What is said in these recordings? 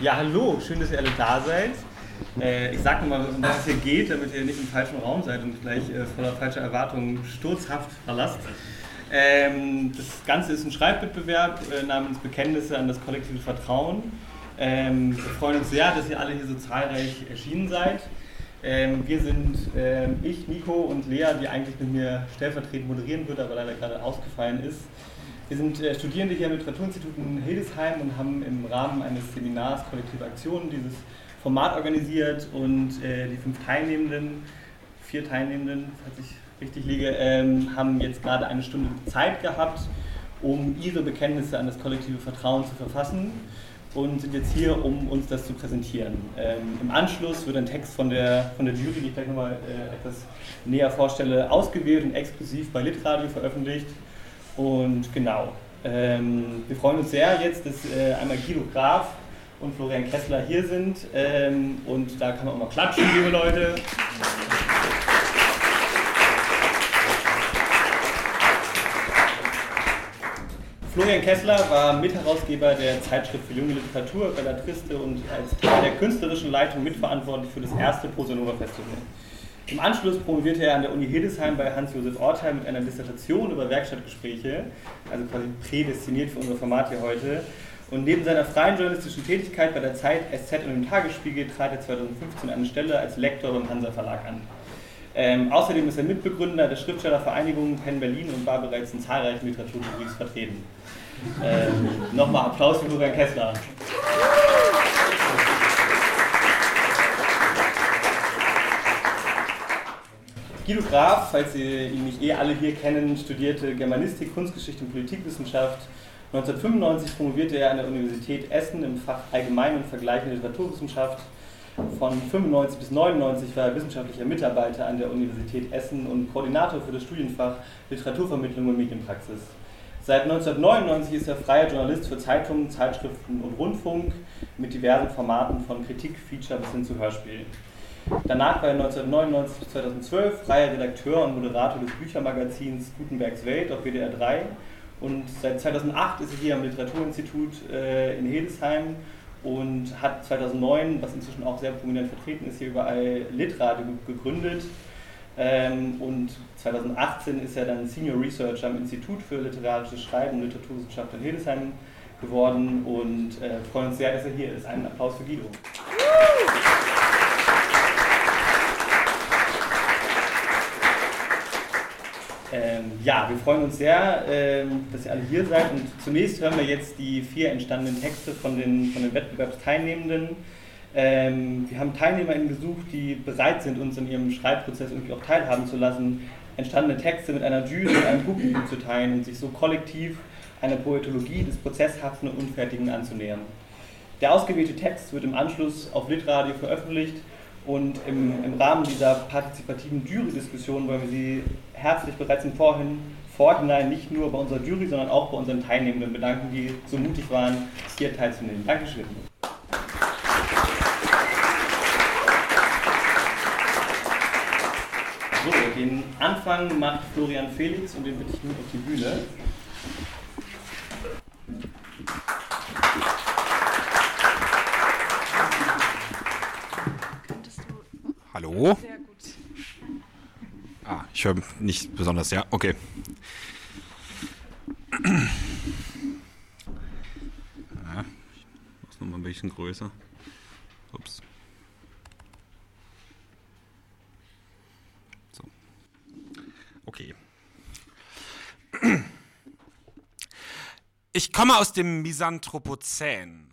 Ja, hallo, schön, dass ihr alle da seid. Äh, ich sag mal, um was es hier geht, damit ihr nicht im falschen Raum seid und gleich äh, voller falscher Erwartungen sturzhaft verlasst. Ähm, das Ganze ist ein Schreibwettbewerb äh, namens Bekenntnisse an das kollektive Vertrauen. Ähm, wir freuen uns sehr, dass ihr alle hier so zahlreich erschienen seid. Ähm, wir sind ähm, ich, Nico und Lea, die eigentlich mit mir stellvertretend moderieren würde, aber leider gerade ausgefallen ist. Wir sind äh, Studierende hier am Literaturinstitut in Hildesheim und haben im Rahmen eines Seminars Kollektive Aktionen dieses Format organisiert und äh, die fünf Teilnehmenden, vier Teilnehmenden, falls ich richtig liege, ähm, haben jetzt gerade eine Stunde Zeit gehabt, um ihre Bekenntnisse an das kollektive Vertrauen zu verfassen und sind jetzt hier, um uns das zu präsentieren. Ähm, Im Anschluss wird ein Text von der, von der Jury, die ich gleich nochmal äh, etwas näher vorstelle, ausgewählt und exklusiv bei Litradio veröffentlicht. Und genau, ähm, wir freuen uns sehr jetzt, dass äh, einmal Guido Graf und Florian Kessler hier sind. Ähm, und da kann man auch mal klatschen, liebe Leute. Florian Kessler war Mitherausgeber der Zeitschrift für junge Literatur, Bellatriste und als Teil der künstlerischen Leitung mitverantwortlich für das erste Prosanova Festival. Im Anschluss promovierte er an der Uni Hildesheim bei Hans-Josef Ortheim mit einer Dissertation über Werkstattgespräche, also quasi prädestiniert für unser Format hier heute. Und neben seiner freien journalistischen Tätigkeit bei der Zeit, SZ und dem Tagesspiegel trat er 2015 eine Stelle als Lektor beim Hansa Verlag an. Ähm, außerdem ist er Mitbegründer der Schriftstellervereinigung Penn Berlin und war bereits in zahlreichen Literaturjuries vertreten. Ähm, Nochmal Applaus für Florian Kessler. Guido Graf, falls ihr ihn nicht eh alle hier kennen, studierte Germanistik, Kunstgeschichte und Politikwissenschaft. 1995 promovierte er an der Universität Essen im Fach Allgemeine und Vergleichende Literaturwissenschaft. Von 1995 bis 1999 war er wissenschaftlicher Mitarbeiter an der Universität Essen und Koordinator für das Studienfach Literaturvermittlung und Medienpraxis. Seit 1999 ist er freier Journalist für Zeitungen, Zeitschriften und Rundfunk mit diversen Formaten von Kritik, Feature bis hin zu Hörspiel. Danach war er 1999 bis 2012 freier Redakteur und Moderator des Büchermagazins Gutenbergs Welt auf WDR 3 und seit 2008 ist er hier am Literaturinstitut äh, in Hildesheim und hat 2009, was inzwischen auch sehr prominent vertreten ist, hier überall Litradio gegründet. Ähm, und 2018 ist er dann Senior Researcher am Institut für literarisches Schreiben und Literaturwissenschaft in Hildesheim geworden und äh, freuen uns sehr, dass er hier ist. Einen Applaus für Guido. Ähm, ja, wir freuen uns sehr, ähm, dass ihr alle hier seid. Und zunächst hören wir jetzt die vier entstandenen Texte von den, von den Wettbewerbsteilnehmenden. Ähm, wir haben TeilnehmerInnen gesucht, die bereit sind, uns in ihrem Schreibprozess irgendwie auch teilhaben zu lassen, entstandene Texte mit einer Jury und einem Publikum zu teilen und sich so kollektiv einer Poetologie des Prozesshaften und Unfertigen anzunähern. Der ausgewählte Text wird im Anschluss auf Litradio veröffentlicht und im, im Rahmen dieser partizipativen Jury-Diskussion wollen wir Sie herzlich bereits im Vorhin, Vorhinein nicht nur bei unserer Jury, sondern auch bei unseren Teilnehmenden bedanken, die so mutig waren, hier teilzunehmen. Dankeschön. So, den Anfang macht Florian Felix und den bitte ich nun auf die Bühne. Hallo? Sehr gut. Ah, ich höre nicht besonders, ja, okay. Ja, ich muss nochmal ein bisschen größer. Ups. So. Okay. Ich komme aus dem Misanthropozän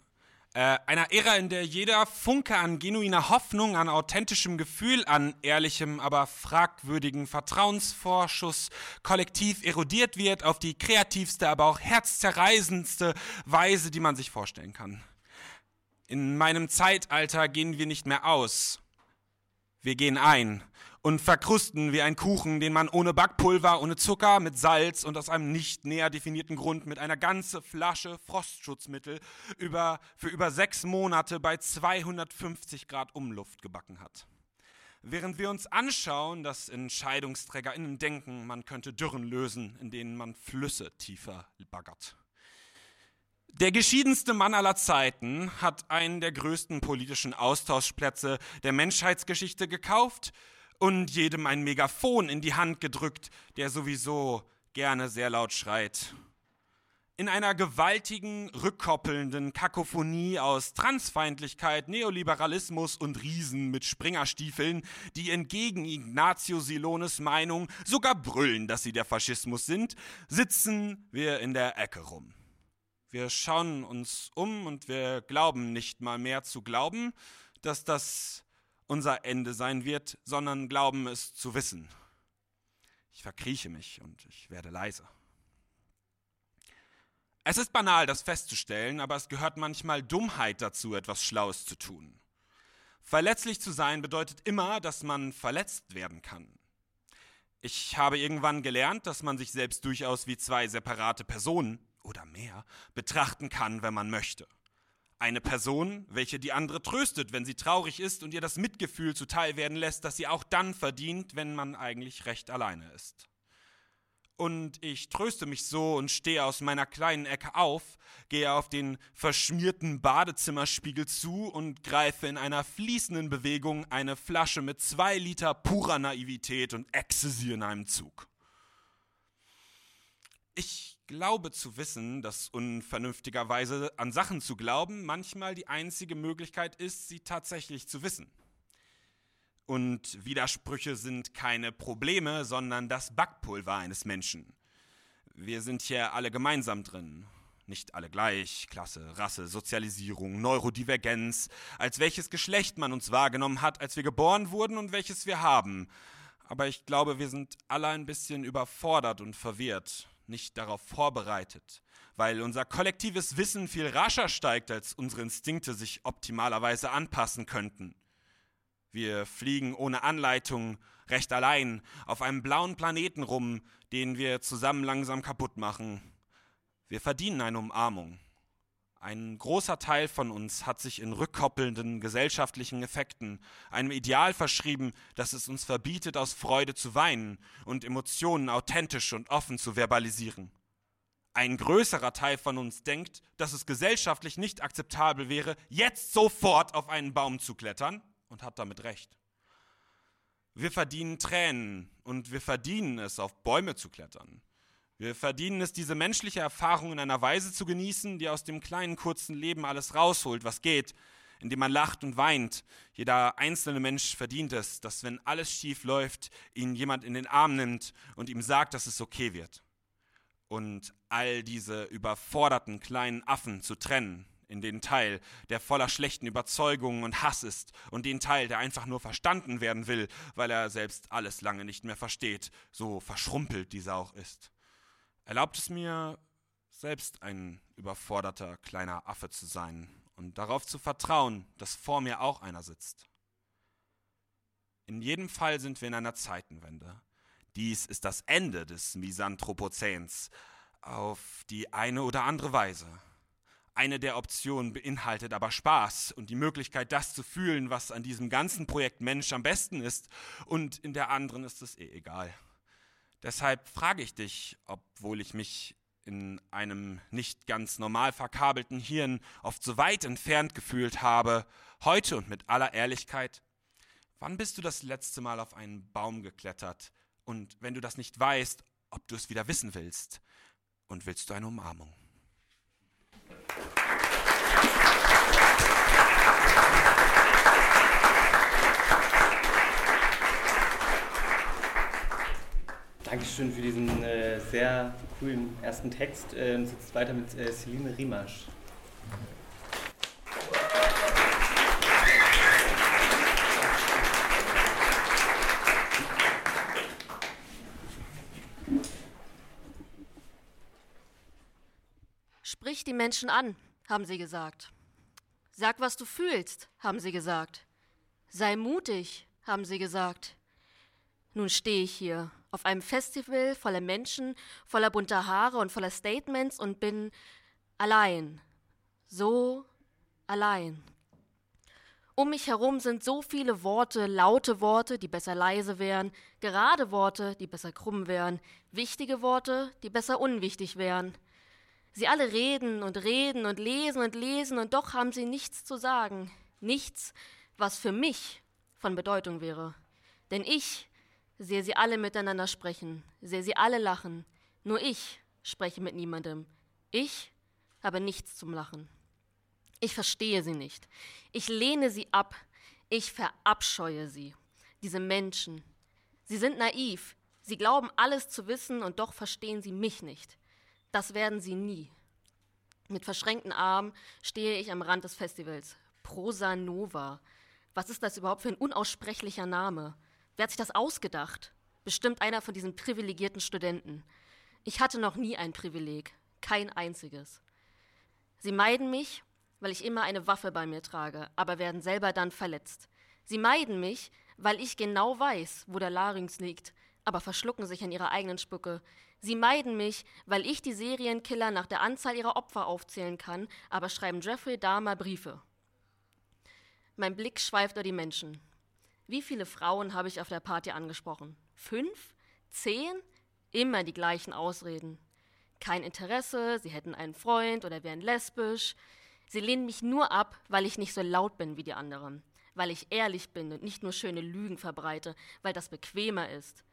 äh, einer Ära, in der jeder Funke an genuiner Hoffnung, an authentischem Gefühl, an ehrlichem, aber fragwürdigen Vertrauensvorschuss kollektiv erodiert wird auf die kreativste, aber auch herzzerreißendste Weise, die man sich vorstellen kann. In meinem Zeitalter gehen wir nicht mehr aus. Wir gehen ein und verkrusten wie ein Kuchen, den man ohne Backpulver, ohne Zucker, mit Salz und aus einem nicht näher definierten Grund mit einer ganzen Flasche Frostschutzmittel über, für über sechs Monate bei 250 Grad Umluft gebacken hat. Während wir uns anschauen, dass EntscheidungsträgerInnen denken, man könnte Dürren lösen, in denen man Flüsse tiefer baggert. Der geschiedenste Mann aller Zeiten hat einen der größten politischen Austauschplätze der Menschheitsgeschichte gekauft und jedem ein Megafon in die Hand gedrückt, der sowieso gerne sehr laut schreit. In einer gewaltigen, rückkoppelnden Kakophonie aus Transfeindlichkeit, Neoliberalismus und Riesen mit Springerstiefeln, die entgegen Ignazio Silones Meinung sogar brüllen, dass sie der Faschismus sind, sitzen wir in der Ecke rum. Wir schauen uns um und wir glauben nicht mal mehr zu glauben, dass das unser Ende sein wird, sondern glauben es zu wissen. Ich verkrieche mich und ich werde leise. Es ist banal, das festzustellen, aber es gehört manchmal Dummheit dazu, etwas Schlaues zu tun. Verletzlich zu sein bedeutet immer, dass man verletzt werden kann. Ich habe irgendwann gelernt, dass man sich selbst durchaus wie zwei separate Personen oder mehr betrachten kann, wenn man möchte. Eine Person, welche die andere tröstet, wenn sie traurig ist und ihr das Mitgefühl zuteil werden lässt, das sie auch dann verdient, wenn man eigentlich recht alleine ist. Und ich tröste mich so und stehe aus meiner kleinen Ecke auf, gehe auf den verschmierten Badezimmerspiegel zu und greife in einer fließenden Bewegung eine Flasche mit zwei Liter purer Naivität und Ecstasy in einem Zug. Ich glaube zu wissen, dass unvernünftigerweise an Sachen zu glauben manchmal die einzige Möglichkeit ist, sie tatsächlich zu wissen. Und Widersprüche sind keine Probleme, sondern das Backpulver eines Menschen. Wir sind hier alle gemeinsam drin. Nicht alle gleich, Klasse, Rasse, Sozialisierung, Neurodivergenz, als welches Geschlecht man uns wahrgenommen hat, als wir geboren wurden und welches wir haben. Aber ich glaube, wir sind alle ein bisschen überfordert und verwirrt nicht darauf vorbereitet, weil unser kollektives Wissen viel rascher steigt, als unsere Instinkte sich optimalerweise anpassen könnten. Wir fliegen ohne Anleitung, recht allein, auf einem blauen Planeten rum, den wir zusammen langsam kaputt machen. Wir verdienen eine Umarmung. Ein großer Teil von uns hat sich in rückkoppelnden gesellschaftlichen Effekten einem Ideal verschrieben, das es uns verbietet, aus Freude zu weinen und Emotionen authentisch und offen zu verbalisieren. Ein größerer Teil von uns denkt, dass es gesellschaftlich nicht akzeptabel wäre, jetzt sofort auf einen Baum zu klettern und hat damit recht. Wir verdienen Tränen und wir verdienen es, auf Bäume zu klettern. Wir verdienen es, diese menschliche Erfahrung in einer Weise zu genießen, die aus dem kleinen, kurzen Leben alles rausholt, was geht, indem man lacht und weint. Jeder einzelne Mensch verdient es, dass wenn alles schief läuft, ihn jemand in den Arm nimmt und ihm sagt, dass es okay wird. Und all diese überforderten kleinen Affen zu trennen, in den Teil, der voller schlechten Überzeugungen und Hass ist, und den Teil, der einfach nur verstanden werden will, weil er selbst alles lange nicht mehr versteht, so verschrumpelt dieser auch ist. Erlaubt es mir, selbst ein überforderter kleiner Affe zu sein und darauf zu vertrauen, dass vor mir auch einer sitzt. In jedem Fall sind wir in einer Zeitenwende. Dies ist das Ende des Misanthropozäns auf die eine oder andere Weise. Eine der Optionen beinhaltet aber Spaß und die Möglichkeit, das zu fühlen, was an diesem ganzen Projekt Mensch am besten ist, und in der anderen ist es eh egal. Deshalb frage ich dich, obwohl ich mich in einem nicht ganz normal verkabelten Hirn oft so weit entfernt gefühlt habe, heute und mit aller Ehrlichkeit, wann bist du das letzte Mal auf einen Baum geklettert? Und wenn du das nicht weißt, ob du es wieder wissen willst, und willst du eine Umarmung? Dankeschön für diesen äh, sehr coolen ersten Text. Ähm, sitzt weiter mit äh, Celine Rimasch. Sprich die Menschen an, haben sie gesagt. Sag, was du fühlst, haben sie gesagt. Sei mutig, haben sie gesagt. Nun stehe ich hier auf einem Festival voller Menschen, voller bunter Haare und voller Statements und bin allein. So allein. Um mich herum sind so viele Worte, laute Worte, die besser leise wären, gerade Worte, die besser krumm wären, wichtige Worte, die besser unwichtig wären. Sie alle reden und reden und lesen und lesen und doch haben sie nichts zu sagen. Nichts, was für mich von Bedeutung wäre. Denn ich sehe sie alle miteinander sprechen, sehe sie alle lachen. Nur ich spreche mit niemandem. Ich habe nichts zum Lachen. Ich verstehe sie nicht. Ich lehne sie ab. Ich verabscheue sie. Diese Menschen. Sie sind naiv. Sie glauben alles zu wissen und doch verstehen sie mich nicht. Das werden sie nie. Mit verschränkten Armen stehe ich am Rand des Festivals. Prosa Nova. Was ist das überhaupt für ein unaussprechlicher Name? Wer hat sich das ausgedacht? Bestimmt einer von diesen privilegierten Studenten. Ich hatte noch nie ein Privileg. Kein einziges. Sie meiden mich, weil ich immer eine Waffe bei mir trage, aber werden selber dann verletzt. Sie meiden mich, weil ich genau weiß, wo der Larynx liegt, aber verschlucken sich an ihrer eigenen Spucke. Sie meiden mich, weil ich die Serienkiller nach der Anzahl ihrer Opfer aufzählen kann, aber schreiben Jeffrey Dahmer Briefe. Mein Blick schweift über die Menschen. Wie viele Frauen habe ich auf der Party angesprochen? Fünf? Zehn? Immer die gleichen Ausreden. Kein Interesse, sie hätten einen Freund oder wären lesbisch. Sie lehnen mich nur ab, weil ich nicht so laut bin wie die anderen, weil ich ehrlich bin und nicht nur schöne Lügen verbreite, weil das bequemer ist.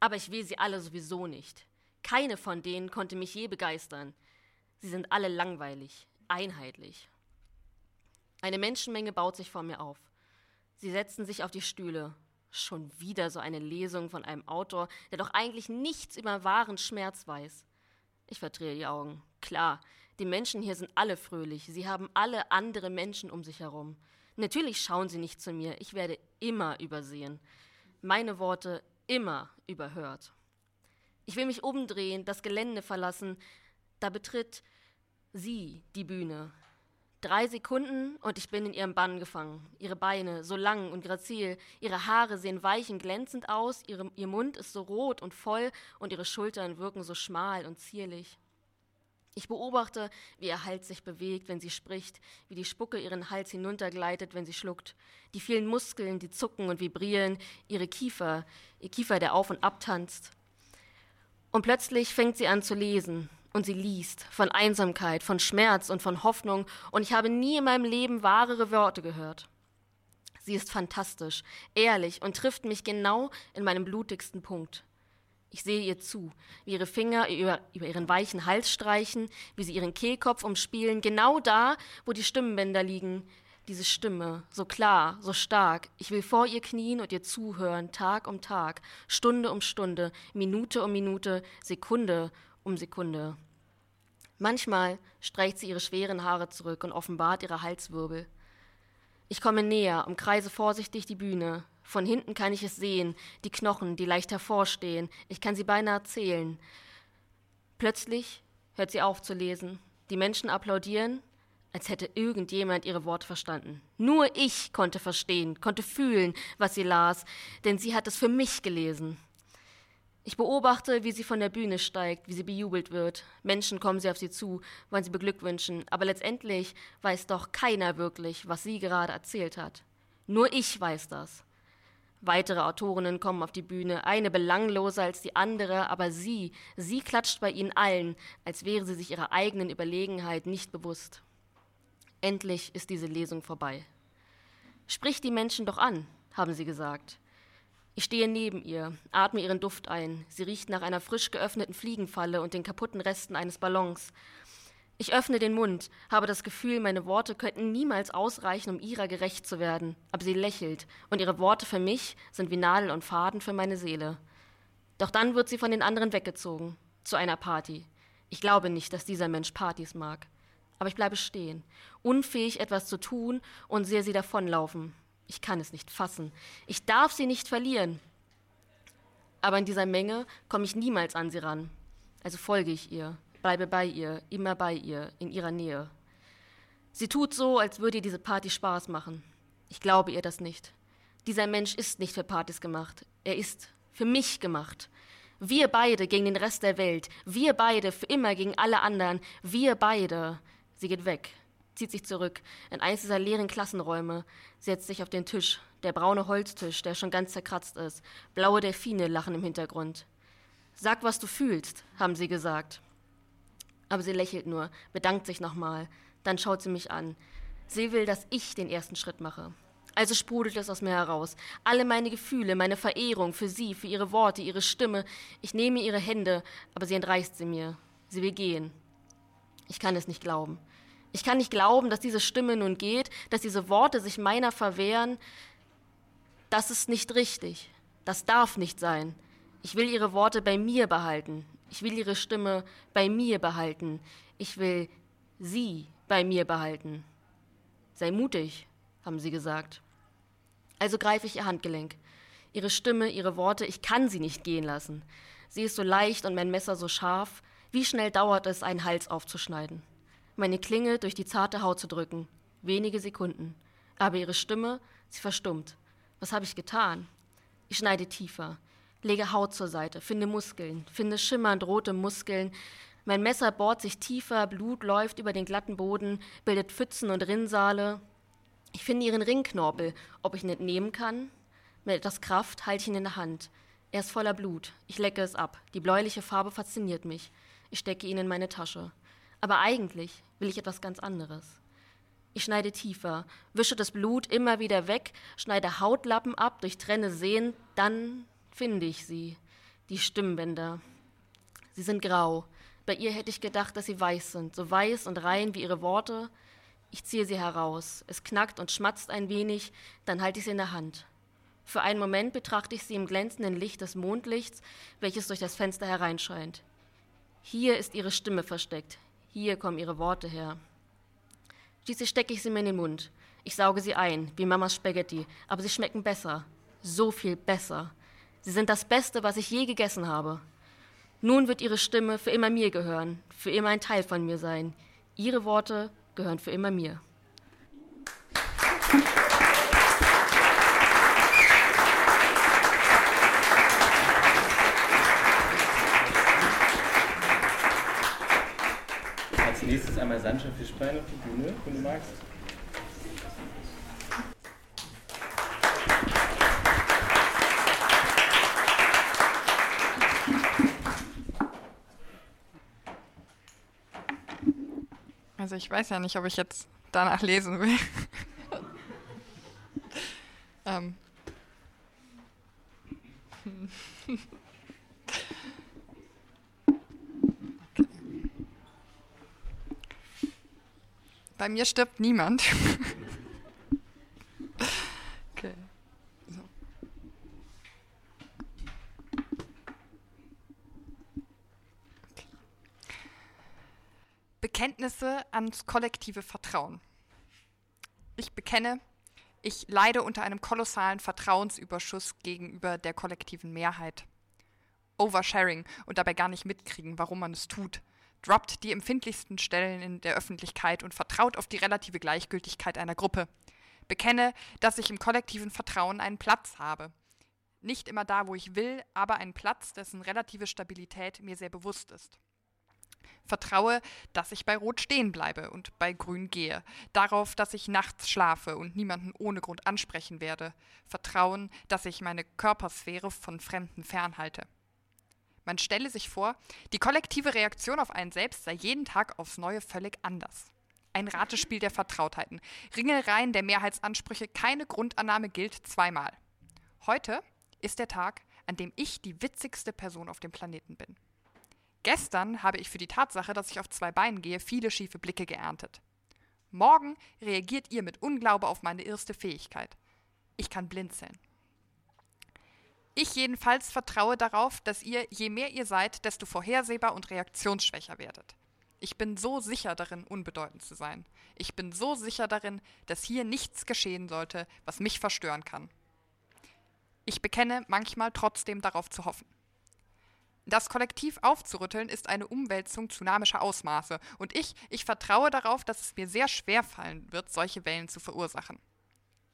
Aber ich will sie alle sowieso nicht. Keine von denen konnte mich je begeistern. Sie sind alle langweilig, einheitlich. Eine Menschenmenge baut sich vor mir auf. Sie setzen sich auf die Stühle. Schon wieder so eine Lesung von einem Autor, der doch eigentlich nichts über wahren Schmerz weiß. Ich verdrehe die Augen. Klar, die Menschen hier sind alle fröhlich. Sie haben alle andere Menschen um sich herum. Natürlich schauen sie nicht zu mir. Ich werde immer übersehen. Meine Worte immer überhört. Ich will mich umdrehen, das Gelände verlassen. Da betritt sie die Bühne. Drei Sekunden und ich bin in ihrem Bann gefangen. Ihre Beine so lang und grazil, ihre Haare sehen weich und glänzend aus, ihre, ihr Mund ist so rot und voll und ihre Schultern wirken so schmal und zierlich. Ich beobachte, wie ihr Hals sich bewegt, wenn sie spricht, wie die Spucke ihren Hals hinuntergleitet, wenn sie schluckt, die vielen Muskeln, die zucken und vibrieren, ihre Kiefer, ihr Kiefer, der auf und ab tanzt. Und plötzlich fängt sie an zu lesen, und sie liest von Einsamkeit, von Schmerz und von Hoffnung, und ich habe nie in meinem Leben wahrere Worte gehört. Sie ist fantastisch, ehrlich und trifft mich genau in meinem blutigsten Punkt. Ich sehe ihr zu, wie ihre Finger über, über, ihren weichen Hals streichen, wie sie ihren Kehlkopf umspielen, genau da, wo die Stimmenbänder liegen. Diese Stimme, so klar, so stark. Ich will vor ihr knien und ihr zuhören, Tag um Tag, Stunde um Stunde, Minute um Minute, Sekunde um Sekunde. Manchmal streicht sie ihre schweren Haare zurück und offenbart ihre Halswirbel. Ich komme näher, umkreise vorsichtig die Bühne. Von hinten kann ich es sehen, die Knochen, die leicht hervorstehen. Ich kann sie beinahe zählen. Plötzlich hört sie auf zu lesen. Die Menschen applaudieren, als hätte irgendjemand ihre Worte verstanden. Nur ich konnte verstehen, konnte fühlen, was sie las, denn sie hat es für mich gelesen. Ich beobachte, wie sie von der Bühne steigt, wie sie bejubelt wird. Menschen kommen sie auf sie zu, wollen sie beglückwünschen, aber letztendlich weiß doch keiner wirklich, was sie gerade erzählt hat. Nur ich weiß das. Weitere Autorinnen kommen auf die Bühne, eine belangloser als die andere, aber sie, sie klatscht bei ihnen allen, als wäre sie sich ihrer eigenen Überlegenheit nicht bewusst. Endlich ist diese Lesung vorbei. Sprich die Menschen doch an, haben sie gesagt. Ich stehe neben ihr, atme ihren Duft ein. Sie riecht nach einer frisch geöffneten Fliegenfalle und den kaputten Resten eines Ballons. Ich öffne den Mund, habe das Gefühl, meine Worte könnten niemals ausreichen, um ihrer gerecht zu werden. Aber sie lächelt, und ihre Worte für mich sind wie Nadel und Faden für meine Seele. Doch dann wird sie von den anderen weggezogen, zu einer Party. Ich glaube nicht, dass dieser Mensch Partys mag. Aber ich bleibe stehen, unfähig etwas zu tun und sehe sie davonlaufen, ich kann es nicht fassen. Ich darf sie nicht verlieren. Aber in dieser Menge komme ich niemals an sie ran. Also folge ich ihr, bleibe bei ihr, immer bei ihr, in ihrer Nähe. Sie tut so, als würde ihr diese Party Spaß machen. Ich glaube ihr das nicht. Dieser Mensch ist nicht für Partys gemacht. Er ist für mich gemacht. Wir beide gegen den Rest der Welt. Wir beide für immer gegen alle anderen. Wir beide. Sie geht weg zieht sich zurück in eines dieser leeren Klassenräume, setzt sich auf den Tisch, der braune Holztisch, der schon ganz zerkratzt ist. Blaue Delfine lachen im Hintergrund. Sag, was du fühlst, haben sie gesagt. Aber sie lächelt nur, bedankt sich nochmal. Dann schaut sie mich an. Sie will, dass ich den ersten Schritt mache. Also sprudelt es aus mir heraus. Alle meine Gefühle, meine Verehrung für sie, für ihre Worte, ihre Stimme. Ich nehme ihre Hände, aber sie entreißt sie mir. Sie will gehen. Ich kann es nicht glauben. Ich kann nicht glauben, dass diese Stimme nun geht, dass diese Worte sich meiner verwehren. Das ist nicht richtig. Das darf nicht sein. Ich will ihre Worte bei mir behalten. Ich will ihre Stimme bei mir behalten. Ich will sie bei mir behalten. Sei mutig, haben sie gesagt. Also greife ich ihr Handgelenk. Ihre Stimme, ihre Worte, ich kann sie nicht gehen lassen. Sie ist so leicht und mein Messer so scharf. Wie schnell dauert es, einen Hals aufzuschneiden? Meine Klinge durch die zarte Haut zu drücken. Wenige Sekunden. Aber ihre Stimme, sie verstummt. Was habe ich getan? Ich schneide tiefer, lege Haut zur Seite, finde Muskeln, finde schimmernd rote Muskeln. Mein Messer bohrt sich tiefer, Blut läuft über den glatten Boden, bildet Pfützen und Rinnsale. Ich finde ihren Ringknorpel, ob ich ihn entnehmen kann. Mit etwas Kraft halte ich ihn in der Hand. Er ist voller Blut. Ich lecke es ab. Die bläuliche Farbe fasziniert mich. Ich stecke ihn in meine Tasche. Aber eigentlich will ich etwas ganz anderes. Ich schneide tiefer, wische das Blut immer wieder weg, schneide Hautlappen ab, durchtrenne Sehen, dann finde ich sie, die Stimmbänder. Sie sind grau. Bei ihr hätte ich gedacht, dass sie weiß sind, so weiß und rein wie ihre Worte. Ich ziehe sie heraus. Es knackt und schmatzt ein wenig, dann halte ich sie in der Hand. Für einen Moment betrachte ich sie im glänzenden Licht des Mondlichts, welches durch das Fenster hereinscheint. Hier ist ihre Stimme versteckt, hier kommen ihre Worte her. Schließlich stecke ich sie mir in den Mund. Ich sauge sie ein, wie Mamas Spaghetti, aber sie schmecken besser. So viel besser. Sie sind das Beste, was ich je gegessen habe. Nun wird ihre Stimme für immer mir gehören, für immer ein Teil von mir sein. Ihre Worte gehören für immer mir. Nächstes einmal Sancha Fischbein auf die Bühne, wenn du magst. Also ich weiß ja nicht, ob ich jetzt danach lesen will. ähm. Bei mir stirbt niemand. okay. So. okay. Bekenntnisse ans kollektive Vertrauen. Ich bekenne, ich leide unter einem kolossalen Vertrauensüberschuss gegenüber der kollektiven Mehrheit. Oversharing und dabei gar nicht mitkriegen, warum man es tut droppt die empfindlichsten Stellen in der Öffentlichkeit und vertraut auf die relative Gleichgültigkeit einer Gruppe. Bekenne, dass ich im kollektiven Vertrauen einen Platz habe. Nicht immer da, wo ich will, aber einen Platz, dessen relative Stabilität mir sehr bewusst ist. Vertraue, dass ich bei Rot stehen bleibe und bei Grün gehe. Darauf, dass ich nachts schlafe und niemanden ohne Grund ansprechen werde. Vertrauen, dass ich meine Körpersphäre von Fremden fernhalte. Man stelle sich vor, die kollektive Reaktion auf einen selbst sei jeden Tag aufs Neue völlig anders. Ein Ratespiel der Vertrautheiten. Ringelreihen der Mehrheitsansprüche, keine Grundannahme gilt zweimal. Heute ist der Tag, an dem ich die witzigste Person auf dem Planeten bin. Gestern habe ich für die Tatsache, dass ich auf zwei Beinen gehe, viele schiefe Blicke geerntet. Morgen reagiert ihr mit Unglaube auf meine erste Fähigkeit. Ich kann blinzeln. Ich jedenfalls vertraue darauf, dass ihr, je mehr ihr seid, desto vorhersehbar und reaktionsschwächer werdet. Ich bin so sicher darin, unbedeutend zu sein. Ich bin so sicher darin, dass hier nichts geschehen sollte, was mich verstören kann. Ich bekenne manchmal trotzdem darauf zu hoffen. Das Kollektiv aufzurütteln ist eine Umwälzung tsunamischer Ausmaße und ich, ich vertraue darauf, dass es mir sehr schwer fallen wird, solche Wellen zu verursachen.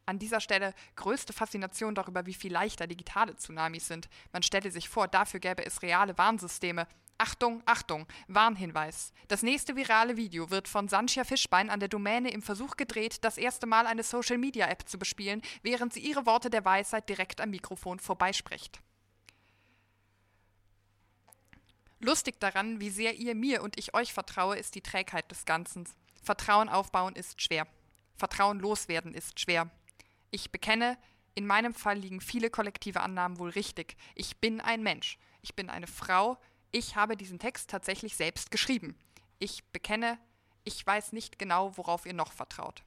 An dieser Stelle größte Faszination darüber, wie viel leichter digitale Tsunamis sind. Man stelle sich vor, dafür gäbe es reale Warnsysteme. Achtung, Achtung, Warnhinweis. Das nächste virale Video wird von Sanchia Fischbein an der Domäne im Versuch gedreht, das erste Mal eine Social-Media-App zu bespielen, während sie ihre Worte der Weisheit direkt am Mikrofon vorbeispricht. Lustig daran, wie sehr ihr mir und ich euch vertraue, ist die Trägheit des Ganzen. Vertrauen aufbauen ist schwer. Vertrauen loswerden ist schwer. Ich bekenne, in meinem Fall liegen viele kollektive Annahmen wohl richtig. Ich bin ein Mensch. Ich bin eine Frau. Ich habe diesen Text tatsächlich selbst geschrieben. Ich bekenne, ich weiß nicht genau, worauf ihr noch vertraut.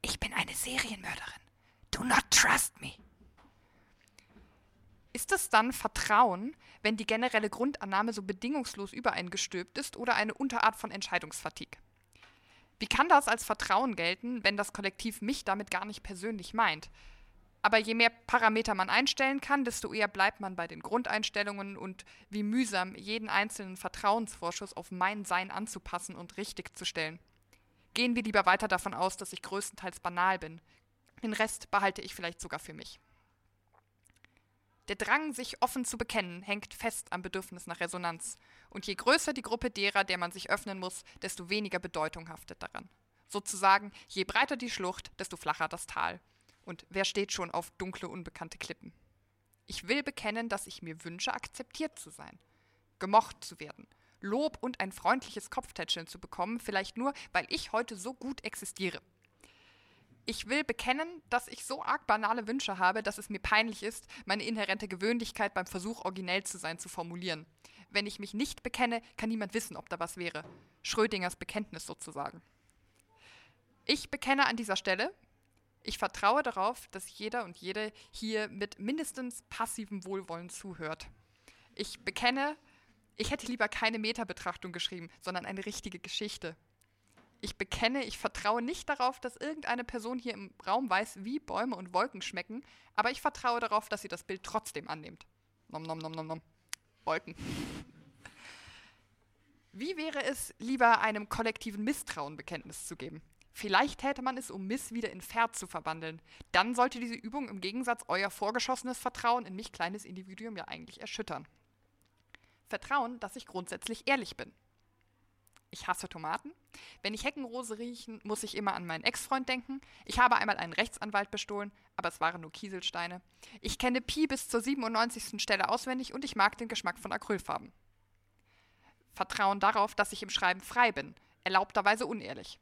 Ich bin eine Serienmörderin. Do not trust me. Ist es dann Vertrauen, wenn die generelle Grundannahme so bedingungslos übereingestülpt ist oder eine Unterart von Entscheidungsfatigue? Wie kann das als Vertrauen gelten, wenn das Kollektiv mich damit gar nicht persönlich meint? Aber je mehr Parameter man einstellen kann, desto eher bleibt man bei den Grundeinstellungen und wie mühsam jeden einzelnen Vertrauensvorschuss auf mein Sein anzupassen und richtig zu stellen. Gehen wir lieber weiter davon aus, dass ich größtenteils banal bin. Den Rest behalte ich vielleicht sogar für mich. Der Drang, sich offen zu bekennen, hängt fest am Bedürfnis nach Resonanz. Und je größer die Gruppe derer, der man sich öffnen muss, desto weniger Bedeutung haftet daran. Sozusagen, je breiter die Schlucht, desto flacher das Tal. Und wer steht schon auf dunkle, unbekannte Klippen? Ich will bekennen, dass ich mir wünsche, akzeptiert zu sein, gemocht zu werden, Lob und ein freundliches Kopftätscheln zu bekommen, vielleicht nur, weil ich heute so gut existiere. Ich will bekennen, dass ich so arg banale Wünsche habe, dass es mir peinlich ist, meine inhärente Gewöhnlichkeit beim Versuch, originell zu sein, zu formulieren. Wenn ich mich nicht bekenne, kann niemand wissen, ob da was wäre. Schrödingers Bekenntnis sozusagen. Ich bekenne an dieser Stelle, ich vertraue darauf, dass jeder und jede hier mit mindestens passivem Wohlwollen zuhört. Ich bekenne, ich hätte lieber keine Metabetrachtung geschrieben, sondern eine richtige Geschichte. Ich bekenne, ich vertraue nicht darauf, dass irgendeine Person hier im Raum weiß, wie Bäume und Wolken schmecken, aber ich vertraue darauf, dass sie das Bild trotzdem annimmt. Nom, nom, nom, nom, nom. Wolken. Wie wäre es, lieber einem kollektiven Misstrauenbekenntnis zu geben? Vielleicht täte man es, um Miss wieder in Pferd zu verwandeln. Dann sollte diese Übung im Gegensatz euer vorgeschossenes Vertrauen in mich, kleines Individuum, ja eigentlich erschüttern. Vertrauen, dass ich grundsätzlich ehrlich bin. Ich hasse Tomaten. Wenn ich Heckenrose riechen, muss ich immer an meinen Ex-Freund denken. Ich habe einmal einen Rechtsanwalt bestohlen, aber es waren nur Kieselsteine. Ich kenne Pi bis zur 97. Stelle auswendig und ich mag den Geschmack von Acrylfarben. Vertrauen darauf, dass ich im Schreiben frei bin, erlaubterweise unehrlich.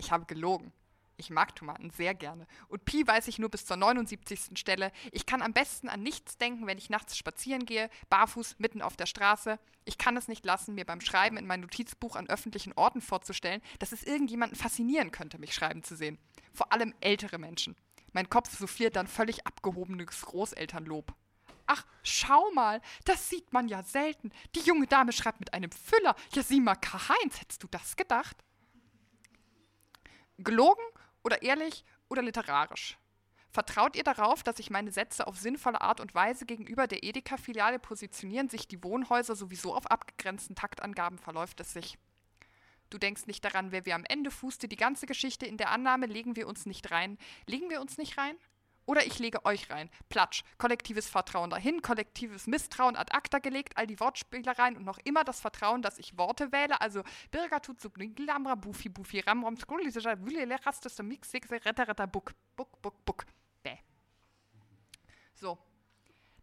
Ich habe gelogen. Ich mag Tomaten sehr gerne. Und Pi weiß ich nur bis zur 79. Stelle. Ich kann am besten an nichts denken, wenn ich nachts spazieren gehe, barfuß mitten auf der Straße. Ich kann es nicht lassen, mir beim Schreiben in mein Notizbuch an öffentlichen Orten vorzustellen, dass es irgendjemanden faszinieren könnte, mich schreiben zu sehen. Vor allem ältere Menschen. Mein Kopf souffliert dann völlig abgehobenes Großelternlob. Ach, schau mal, das sieht man ja selten. Die junge Dame schreibt mit einem Füller. Ja, sieh mal, Karl-Heinz, hättest du das gedacht? Gelogen oder ehrlich oder literarisch? Vertraut ihr darauf, dass sich meine Sätze auf sinnvolle Art und Weise gegenüber der Edeka-Filiale positionieren, sich die Wohnhäuser sowieso auf abgegrenzten Taktangaben verläuft es sich? Du denkst nicht daran, wer wir am Ende fußte, die ganze Geschichte in der Annahme, legen wir uns nicht rein. Legen wir uns nicht rein? Oder ich lege euch rein. Platsch, kollektives Vertrauen dahin, kollektives Misstrauen ad acta gelegt, all die Wortspielereien und noch immer das Vertrauen, dass ich Worte wähle. Also Birga tut subninglamra bufi bufi ramram skrulisischer wülele rastes mix sexe retter retter buck. Buck, buck, buck. Bäh. So,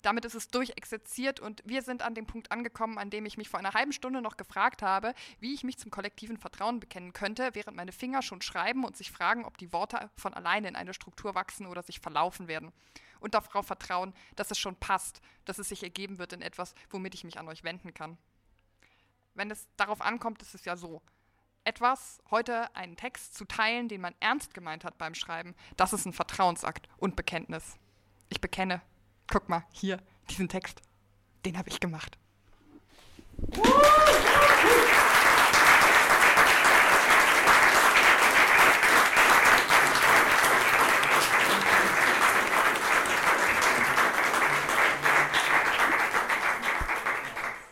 damit ist es durchexerziert und wir sind an dem Punkt angekommen, an dem ich mich vor einer halben Stunde noch gefragt habe, wie ich mich zum kollektiven Vertrauen bekennen könnte, während meine Finger schon schreiben und sich fragen, ob die Worte von alleine in eine Struktur wachsen oder sich verlaufen werden. Und darauf vertrauen, dass es schon passt, dass es sich ergeben wird in etwas, womit ich mich an euch wenden kann. Wenn es darauf ankommt, ist es ja so. Etwas, heute einen Text zu teilen, den man ernst gemeint hat beim Schreiben, das ist ein Vertrauensakt und Bekenntnis. Ich bekenne, Guck mal, hier, diesen Text, den habe ich gemacht.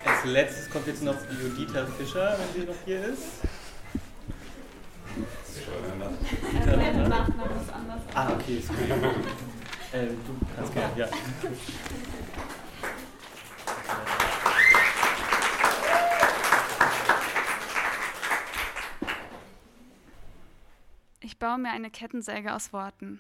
Als letztes kommt jetzt noch Judita Fischer, wenn sie noch hier ist. Der Nachname ist anders. Ah, okay, ist gut. Äh, du kannst gerne, ja. Ich baue mir eine Kettensäge aus Worten.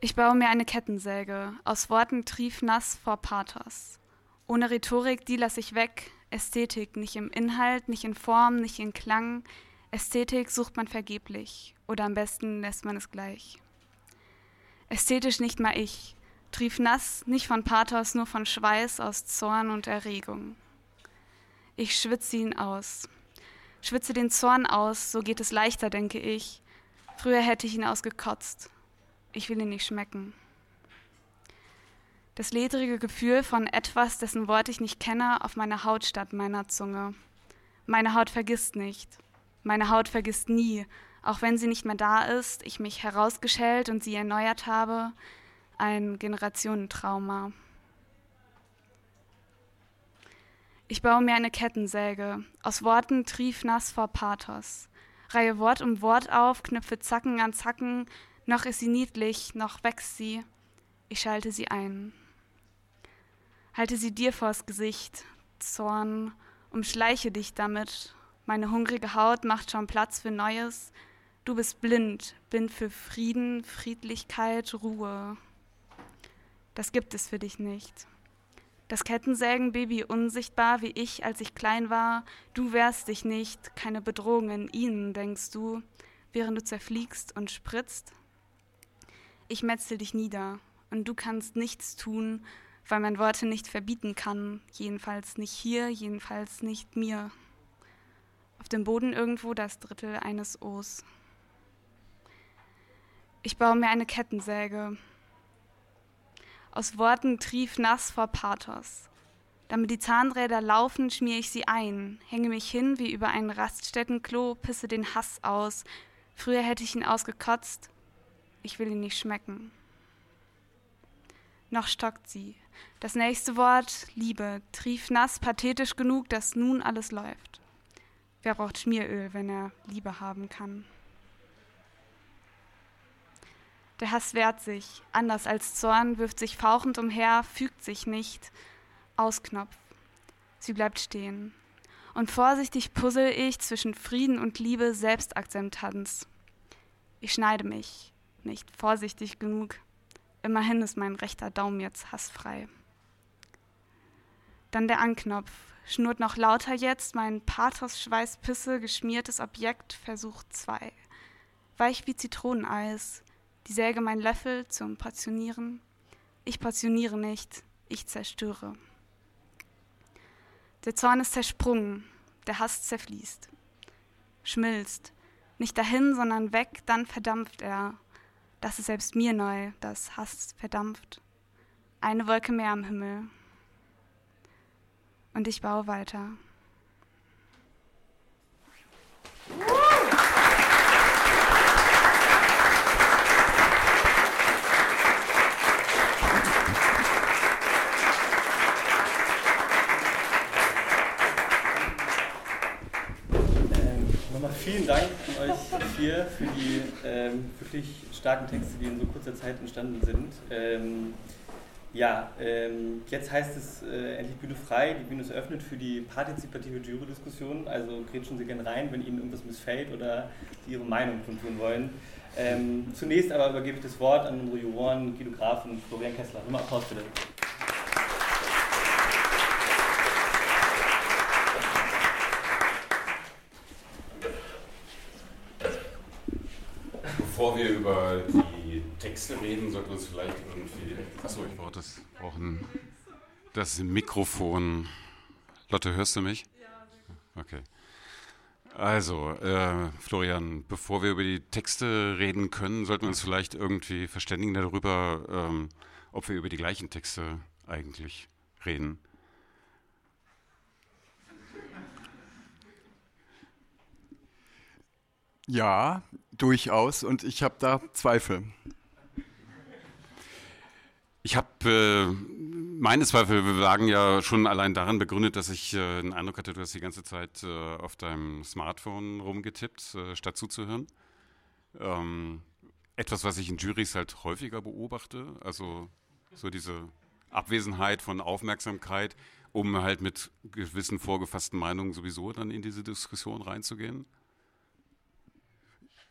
Ich baue mir eine Kettensäge aus Worten triefnass vor Pathos. Ohne Rhetorik, die lasse ich weg. Ästhetik, nicht im Inhalt, nicht in Form, nicht in Klang. Ästhetik sucht man vergeblich oder am besten lässt man es gleich. Ästhetisch nicht mal ich, trief nass, nicht von Pathos, nur von Schweiß aus Zorn und Erregung. Ich schwitze ihn aus, schwitze den Zorn aus, so geht es leichter, denke ich. Früher hätte ich ihn ausgekotzt. Ich will ihn nicht schmecken. Das ledrige Gefühl von etwas, dessen Wort ich nicht kenne, auf meiner Haut statt meiner Zunge. Meine Haut vergisst nicht. Meine Haut vergisst nie, auch wenn sie nicht mehr da ist, ich mich herausgeschält und sie erneuert habe, ein Generationentrauma. Ich baue mir eine Kettensäge, aus Worten triefnass vor Pathos, reihe Wort um Wort auf, knüpfe Zacken an Zacken, noch ist sie niedlich, noch wächst sie, ich schalte sie ein. Halte sie dir vors Gesicht, Zorn, umschleiche dich damit, meine hungrige Haut macht schon Platz für Neues, du bist blind, blind für Frieden, Friedlichkeit, Ruhe. Das gibt es für dich nicht. Das Kettensägenbaby unsichtbar wie ich, als ich klein war, du wehrst dich nicht, keine Bedrohung in ihnen, denkst du, während du zerfliegst und spritzt. Ich metzel dich nieder, und du kannst nichts tun, weil man Worte nicht verbieten kann, jedenfalls nicht hier, jedenfalls nicht mir. Auf dem Boden irgendwo das Drittel eines Os. Ich baue mir eine Kettensäge, aus Worten trief nass vor Pathos. Damit die Zahnräder laufen, schmier ich sie ein, hänge mich hin wie über ein Raststättenklo, pisse den Hass aus. Früher hätte ich ihn ausgekotzt, ich will ihn nicht schmecken. Noch stockt sie. Das nächste Wort, Liebe, trief nass, pathetisch genug, dass nun alles läuft. Wer braucht Schmieröl, wenn er Liebe haben kann? Der Hass wehrt sich, anders als Zorn, wirft sich fauchend umher, fügt sich nicht. Ausknopf. Sie bleibt stehen. Und vorsichtig puzzle ich zwischen Frieden und Liebe Selbstakzeptanz. Ich schneide mich, nicht vorsichtig genug. Immerhin ist mein rechter Daumen jetzt hassfrei. Dann der Anknopf, schnurrt noch lauter jetzt mein Pathos-Schweißpisse, geschmiertes Objekt, Versuch 2. Weich wie Zitroneneis, die Säge mein Löffel zum Portionieren. Ich portioniere nicht, ich zerstöre. Der Zorn ist zersprungen, der Hass zerfließt, schmilzt, nicht dahin, sondern weg, dann verdampft er. Das ist selbst mir neu, dass Hass verdampft. Eine Wolke mehr am Himmel. Und ich baue weiter. Vielen Dank an euch vier für die ähm, wirklich starken Texte, die in so kurzer Zeit entstanden sind. Ähm, ja, ähm, jetzt heißt es äh, endlich Bühne frei. Die Bühne ist eröffnet für die partizipative Jury-Diskussion. Also grätschen Sie gerne rein, wenn Ihnen irgendwas missfällt oder Sie Ihre Meinung kundtun wollen. Ähm, zunächst aber übergebe ich das Wort an unsere Juroren Guido Graf und Florian Kessler. Nochmal Applaus bitte. Bevor wir über die Texte reden, sollten wir uns vielleicht irgendwie. Achso, ich brauche das, brauchen das Mikrofon. Lotte, hörst du mich? Ja. Okay. Also, äh, Florian, bevor wir über die Texte reden können, sollten wir uns vielleicht irgendwie verständigen darüber, ähm, ob wir über die gleichen Texte eigentlich reden. Ja, durchaus. Und ich habe da Zweifel. Ich habe äh, meine Zweifel lagen ja schon allein daran begründet, dass ich äh, den Eindruck hatte, du hast die ganze Zeit äh, auf deinem Smartphone rumgetippt, äh, statt zuzuhören. Ähm, etwas, was ich in Juries halt häufiger beobachte, also so diese Abwesenheit von Aufmerksamkeit, um halt mit gewissen vorgefassten Meinungen sowieso dann in diese Diskussion reinzugehen.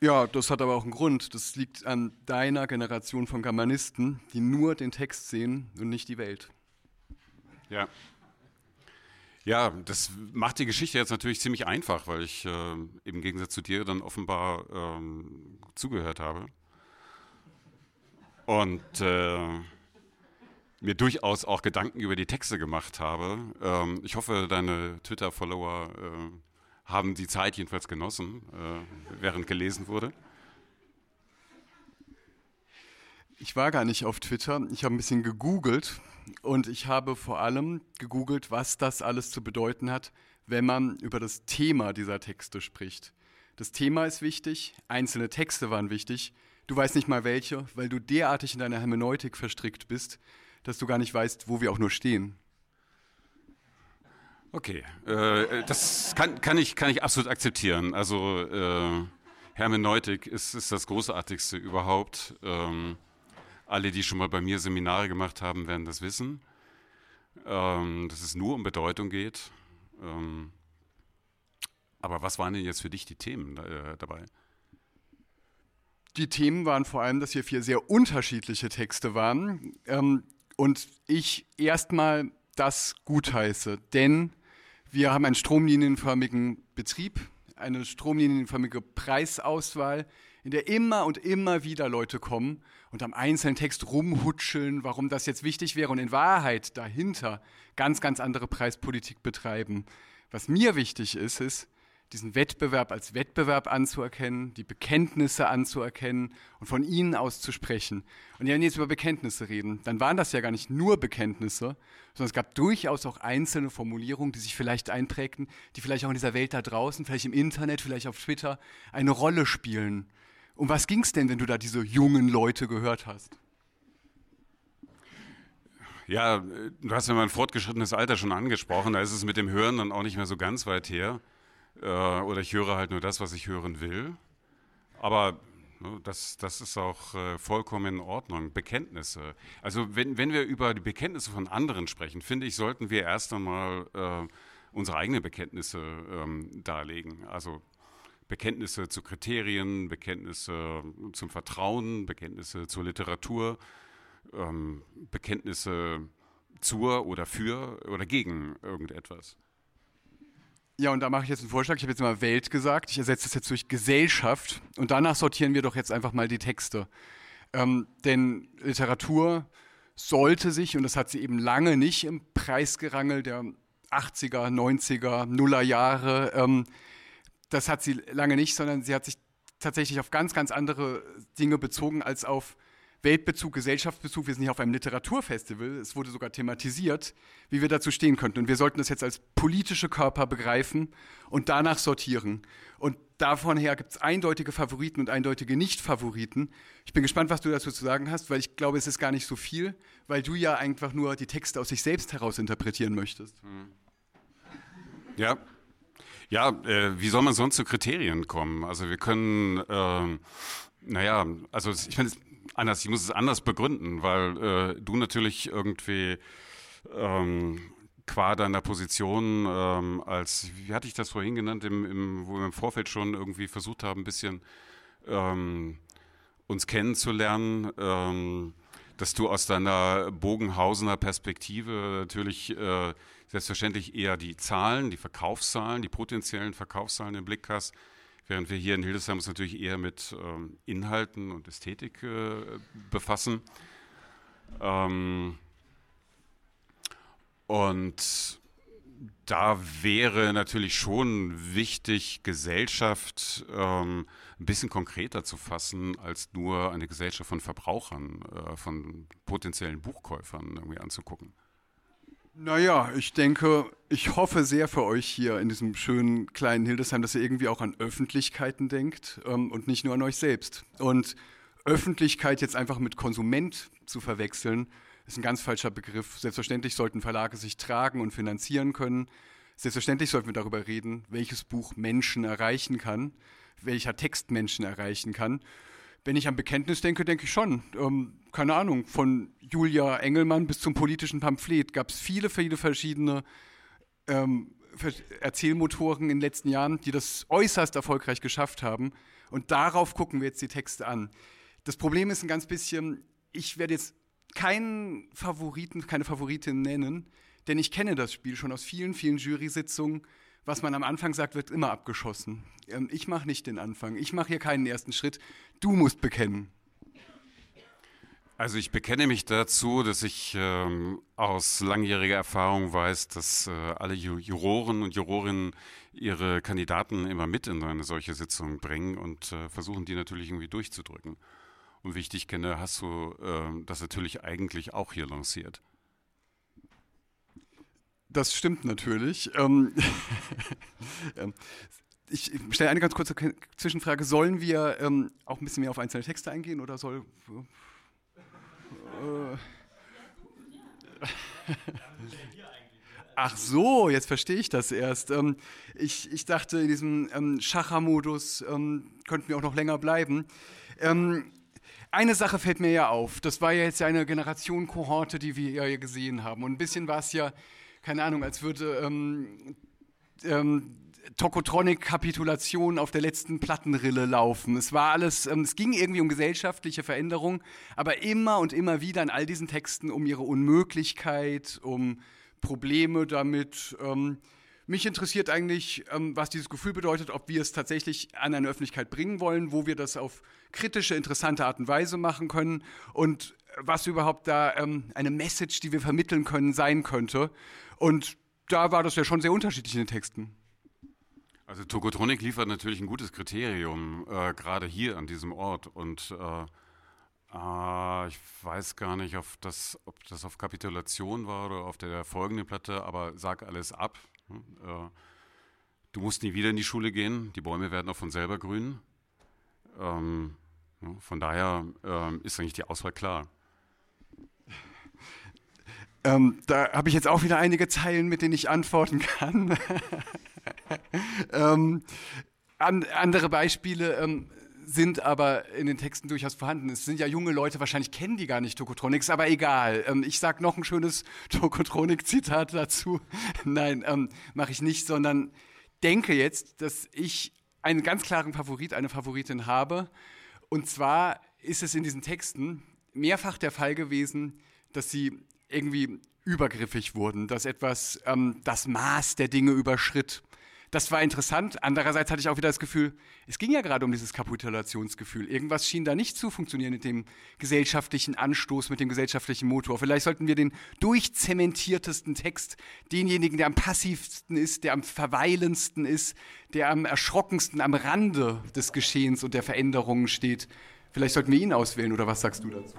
Ja, das hat aber auch einen Grund. Das liegt an deiner Generation von Germanisten, die nur den Text sehen und nicht die Welt. Ja. Ja, das macht die Geschichte jetzt natürlich ziemlich einfach, weil ich äh, im Gegensatz zu dir dann offenbar ähm, zugehört habe. Und äh, mir durchaus auch Gedanken über die Texte gemacht habe. Ähm, ich hoffe, deine Twitter-Follower äh, haben die Zeit jedenfalls genossen, äh, während gelesen wurde. Ich war gar nicht auf Twitter. Ich habe ein bisschen gegoogelt und ich habe vor allem gegoogelt, was das alles zu bedeuten hat, wenn man über das Thema dieser Texte spricht. Das Thema ist wichtig, einzelne Texte waren wichtig. Du weißt nicht mal welche, weil du derartig in deiner Hermeneutik verstrickt bist, dass du gar nicht weißt, wo wir auch nur stehen. Okay, äh, das kann, kann, ich, kann ich absolut akzeptieren. Also äh, Hermeneutik ist, ist das Großartigste überhaupt. Ähm, alle, die schon mal bei mir Seminare gemacht haben, werden das wissen, ähm, dass es nur um Bedeutung geht. Ähm, aber was waren denn jetzt für dich die Themen äh, dabei? Die Themen waren vor allem, dass hier vier sehr unterschiedliche Texte waren ähm, und ich erstmal das gutheiße, denn wir haben einen stromlinienförmigen Betrieb, eine stromlinienförmige Preisauswahl, in der immer und immer wieder Leute kommen und am einzelnen Text rumhutscheln, warum das jetzt wichtig wäre und in Wahrheit dahinter ganz, ganz andere Preispolitik betreiben. Was mir wichtig ist, ist, diesen Wettbewerb als Wettbewerb anzuerkennen, die Bekenntnisse anzuerkennen und von ihnen aus zu sprechen. Und wenn wir jetzt über Bekenntnisse reden, dann waren das ja gar nicht nur Bekenntnisse, sondern es gab durchaus auch einzelne Formulierungen, die sich vielleicht einprägten, die vielleicht auch in dieser Welt da draußen, vielleicht im Internet, vielleicht auf Twitter eine Rolle spielen. Um was ging es denn, wenn du da diese jungen Leute gehört hast? Ja, du hast ja mein fortgeschrittenes Alter schon angesprochen. Da ist es mit dem Hören dann auch nicht mehr so ganz weit her. Äh, oder ich höre halt nur das, was ich hören will. Aber ne, das, das ist auch äh, vollkommen in Ordnung. Bekenntnisse. Also wenn, wenn wir über die Bekenntnisse von anderen sprechen, finde ich, sollten wir erst einmal äh, unsere eigenen Bekenntnisse ähm, darlegen. Also Bekenntnisse zu Kriterien, Bekenntnisse zum Vertrauen, Bekenntnisse zur Literatur, ähm, Bekenntnisse zur oder für oder gegen irgendetwas. Ja, und da mache ich jetzt einen Vorschlag. Ich habe jetzt mal Welt gesagt. Ich ersetze das jetzt durch Gesellschaft. Und danach sortieren wir doch jetzt einfach mal die Texte. Ähm, denn Literatur sollte sich, und das hat sie eben lange nicht im Preisgerangel der 80er, 90er, Nuller Jahre, ähm, das hat sie lange nicht, sondern sie hat sich tatsächlich auf ganz, ganz andere Dinge bezogen als auf Weltbezug, Gesellschaftsbezug. Wir sind hier auf einem Literaturfestival. Es wurde sogar thematisiert, wie wir dazu stehen könnten. Und wir sollten das jetzt als politische Körper begreifen und danach sortieren. Und davon her gibt es eindeutige Favoriten und eindeutige Nicht-Favoriten. Ich bin gespannt, was du dazu zu sagen hast, weil ich glaube, es ist gar nicht so viel, weil du ja einfach nur die Texte aus sich selbst heraus interpretieren möchtest. Ja, ja, äh, wie soll man sonst zu Kriterien kommen? Also wir können, äh, naja, also ich meine, anders, ich muss es anders begründen, weil äh, du natürlich irgendwie ähm, qua deiner Position ähm, als, wie hatte ich das vorhin genannt, im, im, wo wir im Vorfeld schon irgendwie versucht haben, ein bisschen ähm, uns kennenzulernen, ähm, dass du aus deiner Bogenhausener Perspektive natürlich äh, selbstverständlich eher die Zahlen, die Verkaufszahlen, die potenziellen Verkaufszahlen im Blick hast, während wir hier in Hildesheim uns natürlich eher mit ähm, Inhalten und Ästhetik äh, befassen. Ähm, und da wäre natürlich schon wichtig, Gesellschaft ähm, ein bisschen konkreter zu fassen, als nur eine Gesellschaft von Verbrauchern, äh, von potenziellen Buchkäufern irgendwie anzugucken. Naja, ich denke, ich hoffe sehr für euch hier in diesem schönen kleinen Hildesheim, dass ihr irgendwie auch an Öffentlichkeiten denkt ähm, und nicht nur an euch selbst. Und Öffentlichkeit jetzt einfach mit Konsument zu verwechseln, ist ein ganz falscher Begriff. Selbstverständlich sollten Verlage sich tragen und finanzieren können. Selbstverständlich sollten wir darüber reden, welches Buch Menschen erreichen kann, welcher Text Menschen erreichen kann. Wenn ich an Bekenntnis denke, denke ich schon. Ähm, keine Ahnung, von Julia Engelmann bis zum politischen Pamphlet gab es viele, viele verschiedene ähm, Erzählmotoren in den letzten Jahren, die das äußerst erfolgreich geschafft haben. Und darauf gucken wir jetzt die Texte an. Das Problem ist ein ganz bisschen, ich werde jetzt keinen Favoriten, keine Favoritin nennen, denn ich kenne das Spiel schon aus vielen, vielen Jury-Sitzungen. Was man am Anfang sagt, wird immer abgeschossen. Ähm, ich mache nicht den Anfang. Ich mache hier keinen ersten Schritt. Du musst bekennen. Also ich bekenne mich dazu, dass ich ähm, aus langjähriger Erfahrung weiß, dass äh, alle Juroren und Jurorinnen ihre Kandidaten immer mit in eine solche Sitzung bringen und äh, versuchen, die natürlich irgendwie durchzudrücken. Und wie ich dich kenne, hast du äh, das natürlich eigentlich auch hier lanciert. Das stimmt natürlich. Ähm, ähm ich stelle eine ganz kurze Zwischenfrage. Sollen wir ähm, auch ein bisschen mehr auf einzelne Texte eingehen oder soll äh. Ach so, jetzt verstehe ich das erst. Ähm, ich, ich dachte, in diesem ähm, Schacher-Modus ähm, könnten wir auch noch länger bleiben. Ähm, eine Sache fällt mir ja auf. Das war ja jetzt eine Generation Kohorte, die wir ja gesehen haben. Und ein bisschen war es ja, keine Ahnung, als würde ähm, ähm, Tokotronic-Kapitulation auf der letzten Plattenrille laufen. Es war alles, ähm, es ging irgendwie um gesellschaftliche Veränderung, aber immer und immer wieder in all diesen Texten um ihre Unmöglichkeit, um Probleme damit. Ähm, mich interessiert eigentlich, ähm, was dieses Gefühl bedeutet, ob wir es tatsächlich an eine Öffentlichkeit bringen wollen, wo wir das auf kritische, interessante Art und Weise machen können und was überhaupt da ähm, eine Message, die wir vermitteln können, sein könnte. Und da war das ja schon sehr unterschiedlich in den Texten. Also Tokotronik liefert natürlich ein gutes Kriterium, äh, gerade hier an diesem Ort. Und äh, äh, ich weiß gar nicht, ob das, ob das auf Kapitulation war oder auf der folgenden Platte, aber sag alles ab. Hm, du musst nie wieder in die Schule gehen, die Bäume werden auch von selber grün. Ähm, von daher ähm, ist eigentlich die Auswahl klar. Ähm, da habe ich jetzt auch wieder einige Zeilen, mit denen ich antworten kann. ähm, an, andere Beispiele ähm, sind aber in den Texten durchaus vorhanden. Es sind ja junge Leute, wahrscheinlich kennen die gar nicht Tokotronics, aber egal. Ähm, ich sage noch ein schönes Tokotronik-Zitat dazu. Nein, ähm, mache ich nicht, sondern denke jetzt, dass ich einen ganz klaren Favorit, eine Favoritin habe. Und zwar ist es in diesen Texten mehrfach der Fall gewesen, dass sie irgendwie übergriffig wurden, dass etwas ähm, das Maß der Dinge überschritt das war interessant. Andererseits hatte ich auch wieder das Gefühl, es ging ja gerade um dieses Kapitulationsgefühl. Irgendwas schien da nicht zu funktionieren mit dem gesellschaftlichen Anstoß, mit dem gesellschaftlichen Motor. Vielleicht sollten wir den durchzementiertesten Text, denjenigen, der am passivsten ist, der am verweilendsten ist, der am erschrockensten am Rande des Geschehens und der Veränderungen steht, vielleicht sollten wir ihn auswählen, oder was sagst du dazu?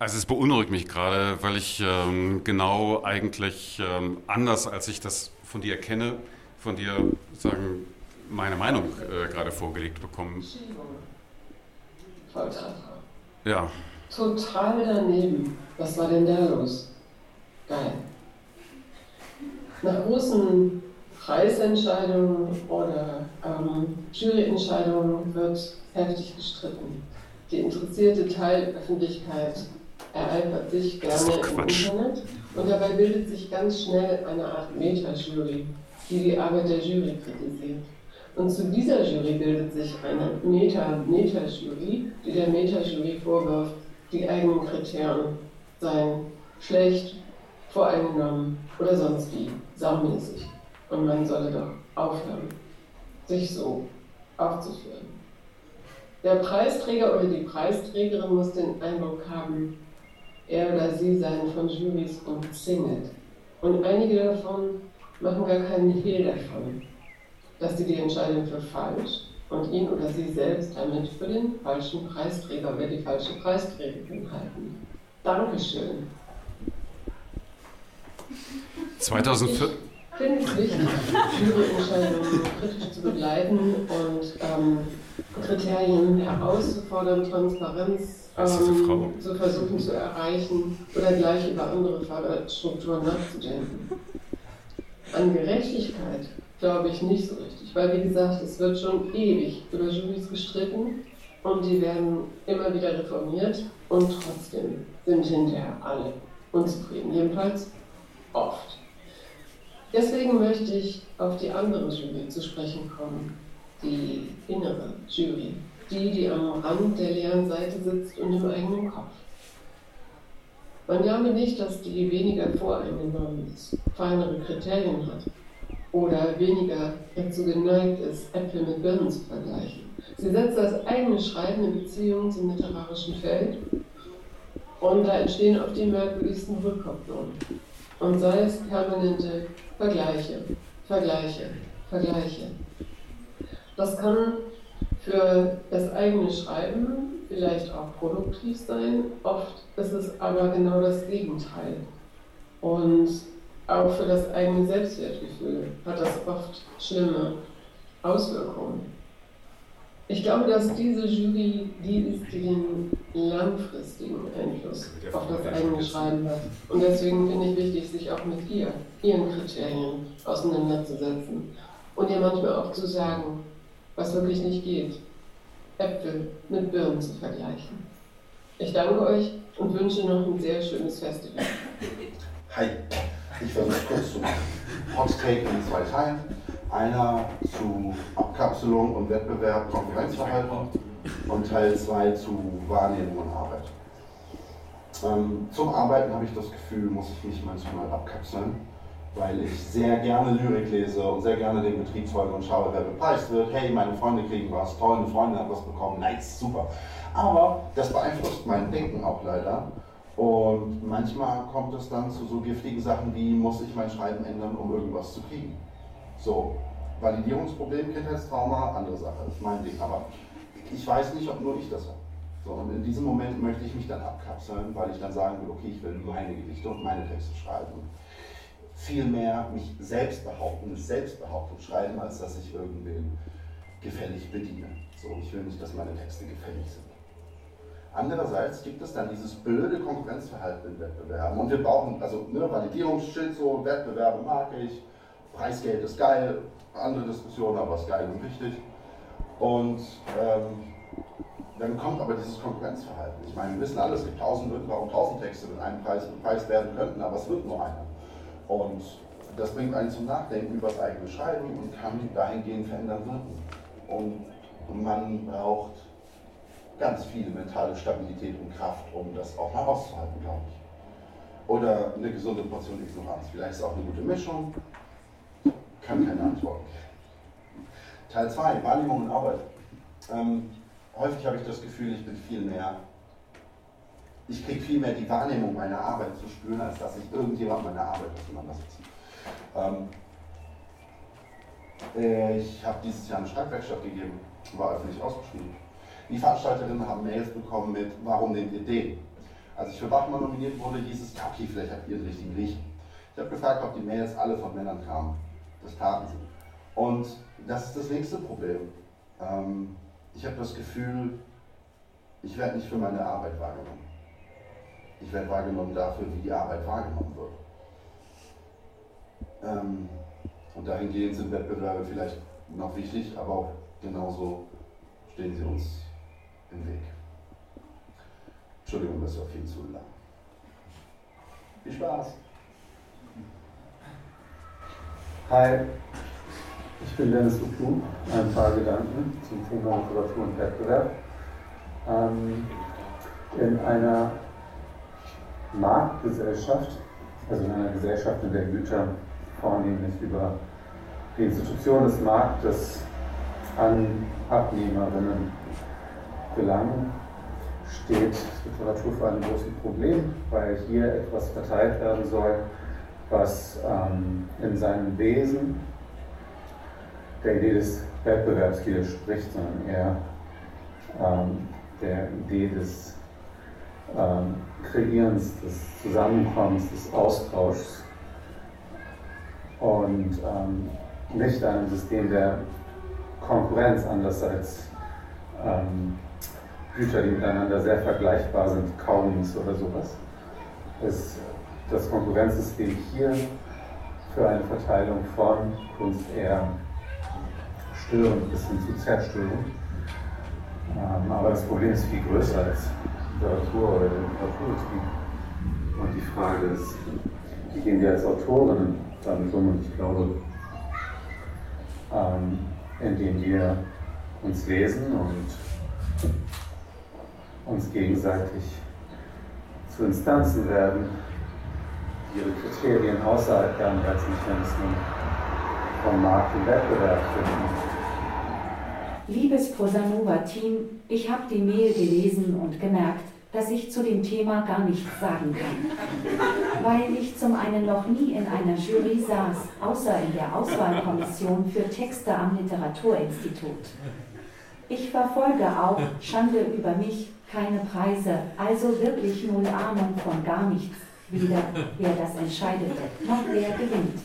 Also es beunruhigt mich gerade, weil ich ähm, genau eigentlich ähm, anders, als ich das von dir kenne, von dir sagen meine Meinung äh, gerade vorgelegt bekommen. Volltreffer. Ja. Total daneben. Was war denn da los? Geil. Nach großen Preisentscheidungen oder ähm, Juryentscheidungen wird heftig gestritten. Die interessierte Teilöffentlichkeit ereignet sich gerne im Internet und dabei bildet sich ganz schnell eine Art Meta-Jury, die die Arbeit der Jury kritisiert. Und zu dieser Jury bildet sich eine Meta-Meta-Jury, die der Meta-Jury vorwirft, die eigenen Kriterien seien schlecht, voreingenommen oder sonst wie, saumäßig. Und man solle doch aufhören, sich so aufzuführen. Der Preisträger oder die Preisträgerin muss den Eindruck haben, er oder sie seien von Jurys umzingelt. Und einige davon machen gar keinen Hehl davon, dass sie die Entscheidung für falsch und ihn oder sie selbst damit für den falschen Preisträger oder die falsche Preisträgerin halten. Dankeschön. 2004. Ich finde es wichtig, Juryentscheidungen kritisch zu begleiten und ähm, Kriterien herauszufordern, Transparenz ähm, zu versuchen zu erreichen oder gleich über andere Förderstrukturen nachzudenken. An Gerechtigkeit glaube ich nicht so richtig, weil wie gesagt, es wird schon ewig über Jurys gestritten und die werden immer wieder reformiert und trotzdem sind hinterher alle unzufrieden, jedenfalls oft. Deswegen möchte ich auf die andere Jury zu sprechen kommen, die innere Jury die, die am Rand der leeren Seite sitzt und im eigenen Kopf. Man glaube nicht, dass die weniger voreingenommen ist, feinere Kriterien hat oder weniger dazu geneigt ist, Äpfel mit Birnen zu vergleichen. Sie setzt das eigene Schreiben in Beziehung zum literarischen Feld und da entstehen oft die merkwürdigsten Rückkopplungen. Und sei es permanente Vergleiche, Vergleiche, Vergleiche. Das kann für das eigene Schreiben vielleicht auch produktiv sein, oft ist es aber genau das Gegenteil. Und auch für das eigene Selbstwertgefühl hat das oft schlimme Auswirkungen. Ich glaube, dass diese Jury die ist, die den langfristigen Einfluss auf das eigene Schreiben hat. Und deswegen finde ich wichtig, sich auch mit ihr, ihren Kriterien auseinanderzusetzen und ihr manchmal auch zu sagen, was wirklich nicht geht. Äpfel mit Birnen zu vergleichen. Ich danke euch und wünsche noch ein sehr schönes Festival. Hi, ich versuche es kurz zu. Hot Take in zwei Teilen. Einer zu Abkapselung und Wettbewerb, Konkurrenzverhalten und Teil 2 zu Wahrnehmung und Arbeit. Ähm, zum Arbeiten habe ich das Gefühl, muss ich mich manchmal abkapseln, weil ich sehr gerne Lyrik lese und sehr gerne den Betrieb folge und schaue, wer bepreist wird. Hey, meine Freunde kriegen was, toll, eine Freundin hat was bekommen, nice, super. Aber das beeinflusst mein Denken auch leider. Und manchmal kommt es dann zu so giftigen Sachen wie, muss ich mein Schreiben ändern, um irgendwas zu kriegen. So, Validierungsproblem, Kindheitstrauma, andere Sache, das ist mein Ding. Aber ich weiß nicht, ob nur ich das habe. So, und in diesem Moment möchte ich mich dann abkapseln, weil ich dann sagen will, okay, ich will meine Gedichte und meine Texte schreiben. Viel mehr mich selbst behaupten, Selbstbehauptung schreiben, als dass ich irgendwen gefällig bediene. So, ich will nicht, dass meine Texte gefällig sind. Andererseits gibt es dann dieses blöde Konkurrenzverhalten in Wettbewerben. Und wir brauchen, also ne, Validierungsschild, so Wettbewerbe mag ich, Preisgeld ist geil, andere Diskussion, aber ist geil und wichtig. Und ähm, dann kommt aber dieses Konkurrenzverhalten. Ich meine, wir wissen alles, es gibt tausend Wörter und tausend Texte mit einem Preis bepreist werden könnten, aber es wird nur einer. Und das bringt einen zum Nachdenken über das eigene Schreiben und kann dahingehend verändern wirken. Und man braucht ganz viel mentale Stabilität und Kraft, um das auch mal auszuhalten, glaube ich. Oder eine gesunde Portion Ignoranz. Vielleicht ist es auch eine gute Mischung kann keine Antwort. Teil 2, Wahrnehmung und Arbeit. Ähm, häufig habe ich das Gefühl, ich bin viel mehr, ich kriege viel mehr die Wahrnehmung meiner Arbeit zu spüren, als dass ich irgendjemand meiner Arbeit auseinandersetze. Ähm, ich habe dieses Jahr eine Schreibwerkstatt gegeben, war öffentlich ausgeschrieben. Die Veranstalterinnen haben Mails bekommen mit, warum nehmt ihr den? Als ich für Bachmann nominiert wurde, hieß es, ja okay, vielleicht habt ihr den richtigen Riechen. Ich habe gefragt, ob die Mails alle von Männern kamen. Das taten sie. Und das ist das nächste Problem. Ähm, ich habe das Gefühl, ich werde nicht für meine Arbeit wahrgenommen. Ich werde wahrgenommen dafür, wie die Arbeit wahrgenommen wird. Ähm, und dahingehend sind Wettbewerbe vielleicht noch wichtig, aber auch genauso stehen sie uns im Weg. Entschuldigung, das war viel zu lang. Viel Spaß! Hi, ich bin Dennis Uku. Ein paar Gedanken zum Thema Literatur und Wettbewerb. Ähm, in einer Marktgesellschaft, also in einer Gesellschaft, in der Güter vornehmlich über die Institution des Marktes an Abnehmerinnen gelangen, steht Literatur vor einem großen Problem, weil hier etwas verteilt werden soll, was ähm, in seinem Wesen der Idee des Wettbewerbs widerspricht, sondern eher ähm, der Idee des ähm, Kreierens, des Zusammenkommens, des Austauschs und ähm, nicht einem System der Konkurrenz, anders als ähm, Güter, die miteinander sehr vergleichbar sind, Kaugummis oder sowas. Es das Konkurrenzsystem hier für eine Verteilung von Kunst eher störend bis hin zu Zerstörung. Ähm, aber das Problem ist viel größer als Literatur oder Literaturbetrieb. Und die Frage ist, wie gehen wir als Autorinnen damit um? Und ich glaube, ähm, indem wir uns lesen und uns gegenseitig zu Instanzen werden, die ihre Kriterien außerhalb der Anreizmechanismen vom Markt und Wettbewerb finden. Liebes Prosanova-Team, ich habe die Mail gelesen und gemerkt, dass ich zu dem Thema gar nichts sagen kann. Weil ich zum einen noch nie in einer Jury saß, außer in der Auswahlkommission für Texte am Literaturinstitut. Ich verfolge auch, Schande über mich, keine Preise, also wirklich null Ahnung von gar nichts, weder wer das entscheidet, noch wer gewinnt.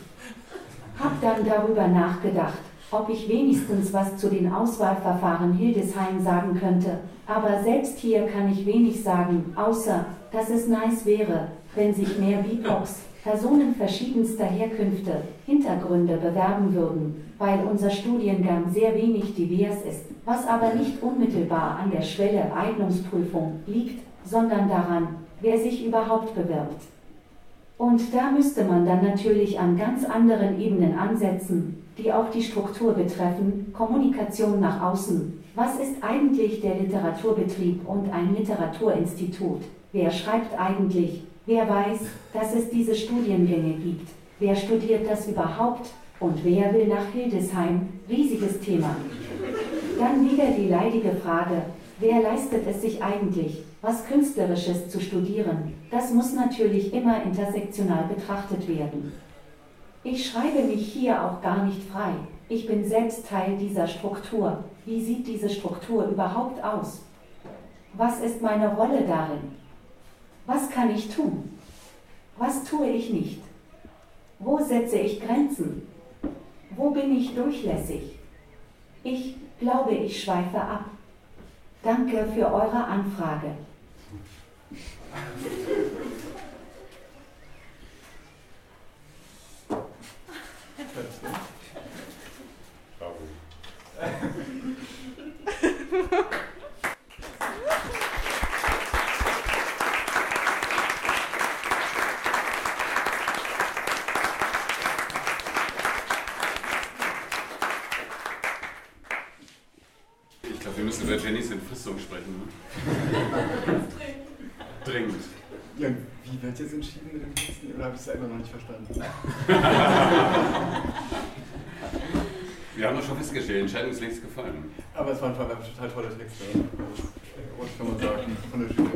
Hab dann darüber nachgedacht, ob ich wenigstens was zu den Auswahlverfahren Hildesheim sagen könnte. Aber selbst hier kann ich wenig sagen, außer, dass es nice wäre, wenn sich mehr BIPOX, Personen verschiedenster Herkünfte, Hintergründe bewerben würden, weil unser Studiengang sehr wenig divers ist, was aber nicht unmittelbar an der Schwelle Eignungsprüfung liegt, sondern daran, wer sich überhaupt bewirbt. Und da müsste man dann natürlich an ganz anderen Ebenen ansetzen, die auch die Struktur betreffen, Kommunikation nach außen. Was ist eigentlich der Literaturbetrieb und ein Literaturinstitut? Wer schreibt eigentlich? Wer weiß, dass es diese Studiengänge gibt? Wer studiert das überhaupt? Und wer will nach Hildesheim? Riesiges Thema. Dann wieder die leidige Frage, wer leistet es sich eigentlich, was Künstlerisches zu studieren? Das muss natürlich immer intersektional betrachtet werden. Ich schreibe mich hier auch gar nicht frei. Ich bin selbst Teil dieser Struktur. Wie sieht diese Struktur überhaupt aus? Was ist meine Rolle darin? Was kann ich tun? Was tue ich nicht? Wo setze ich Grenzen? Wo bin ich durchlässig? Ich glaube, ich schweife ab. Danke für eure Anfrage. Ich glaube, wir müssen über Entfristung sprechen. Ne? Dringend. Ja, wie wird jetzt entschieden mit dem letzten? Oder habe ich es selber noch nicht verstanden? Wir haben doch schon festgestellt, die Entscheidung ist längst gefallen. Aber es waren total tolle Texte. Das kann man sagen. Von der Jury